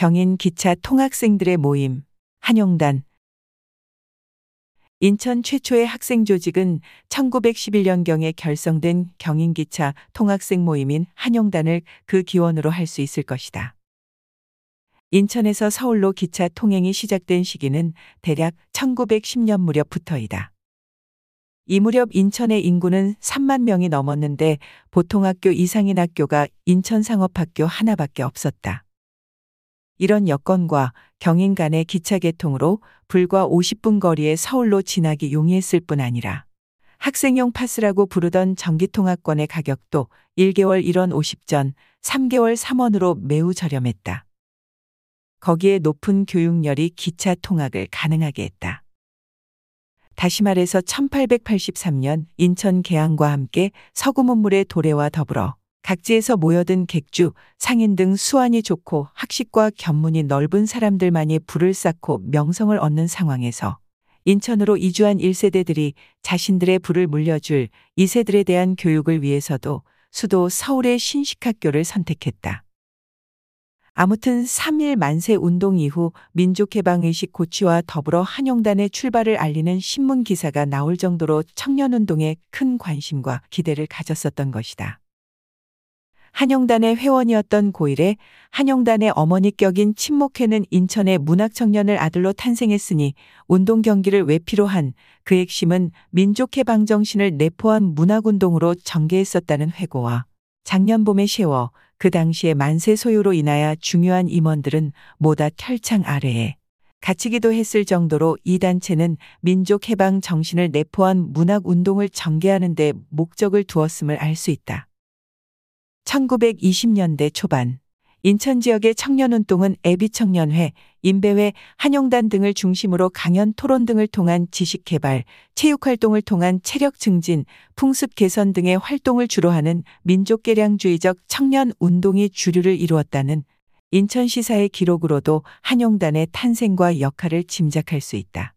경인 기차 통학생들의 모임, 한영단. 인천 최초의 학생 조직은 1911년경에 결성된 경인기차 통학생 모임인 한영단을 그 기원으로 할 수 있을 것이다. 인천에서 서울로 기차 통행이 시작된 시기는 대략 1910년 무렵부터이다. 이 무렵 인천의 인구는 3만 명이 넘었는데 보통학교 이상인 학교가 인천 상업학교 하나밖에 없었다. 이런 여건과 경인 간의 기차 개통으로 불과 50분 거리에 서울로 지나기 용이했을 뿐 아니라 학생용 파스라고 부르던 전기통학권의 가격도 1개월 1원 50전, 3개월 3원으로 매우 저렴했다. 거기에 높은 교육열이 기차 통학을 가능하게 했다. 다시 말해서 1883년 인천 개항과 함께 서구 문물의 도래와 더불어 각지에서 모여든 객주, 상인 등 수완이 좋고 학식과 견문이 넓은 사람들만이 불을 쌓고 명성을 얻는 상황에서 인천으로 이주한 1세대들이 자신들의 불을 물려줄 2세들에 대한 교육을 위해서도 수도 서울의 신식학교를 선택했다. 아무튼 3일 만세 운동 이후 민족해방의식 고취와 더불어 한영단의 출발을 알리는 신문 기사가 나올 정도로 청년운동에 큰 관심과 기대를 가졌었던 것이다. 한영단의 회원이었던 고일에 한영단의 어머니 격인 친목회는 인천의 문학청년을 아들로 탄생했으니 운동 경기를 왜 필요한 그 핵심은 민족해방 정신을 내포한 문학운동으로 전개했었다는 회고와 작년 봄에 세워 그 당시에 만세 소요로 인하여 중요한 임원들은 모다 철창 아래에 갇히기도 했을 정도로 이 단체는 민족 해방 정신을 내포한 문학 운동을 전개하는 데 목적을 두었음을 알 수 있다. 1920년대 초반 인천 지역의 청년운동은 애비청년회, 인배회, 한영단 등을 중심으로 강연 토론 등을 통한 지식 개발, 체육활동을 통한 체력 증진, 풍습 개선 등의 활동을 주로 하는 민족개량주의적 청년 운동이 주류를 이루었다는 인천시사의 기록으로도 한영단의 탄생과 역할을 짐작할 수 있다.